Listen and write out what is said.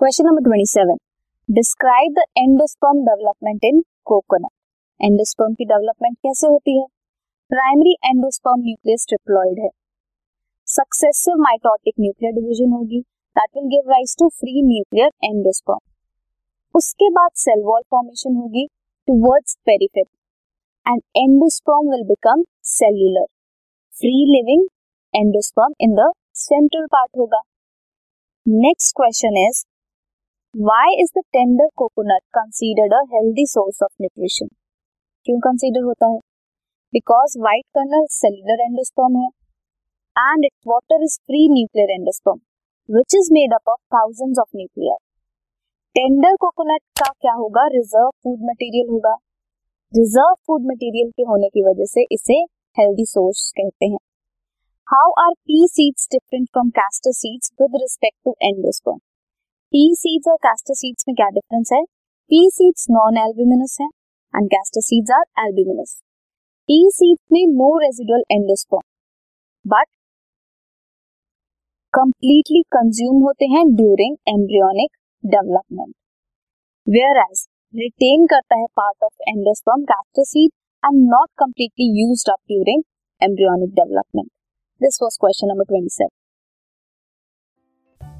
Question number twenty seven describe the endosperm development in coconut endosperm की development कैसे होती है? प्राइमरी एंडोस्पर्म न्यूक्लियस ट्रिप्लॉइड है. Successive mitotic nuclear division होगी. That will give rise to free nuclear endosperm उसके बाद cell wall formation होगी towards periphery and endosperm will become cellular free living endosperm in the central part होगा. Next question is why is the tender coconut considered a healthy source of nutrition क्यों consider होता है? Because white kernel cellular endosperm है and it's water is free nuclear endosperm which is made up of thousands of nuclear tender coconut का क्या होगा? Reserve food material होगा। Reserve food material के होने की वजह से इसे हेल्दी सोर्स कहते हैं। How are pea seeds different from castor seeds with respect to endosperm pea seeds और कैस्टर सीड्स में क्या डिफरेंस है पी सीड्स नॉन एल्ब्यूमिनस है and castor seeds are albuminous pea seeds में no residual endosperm but completely consume होते हैं during embryonic development whereas retain करता है part of endosperm castor seed and not completely used up during embryonic development this was question number 27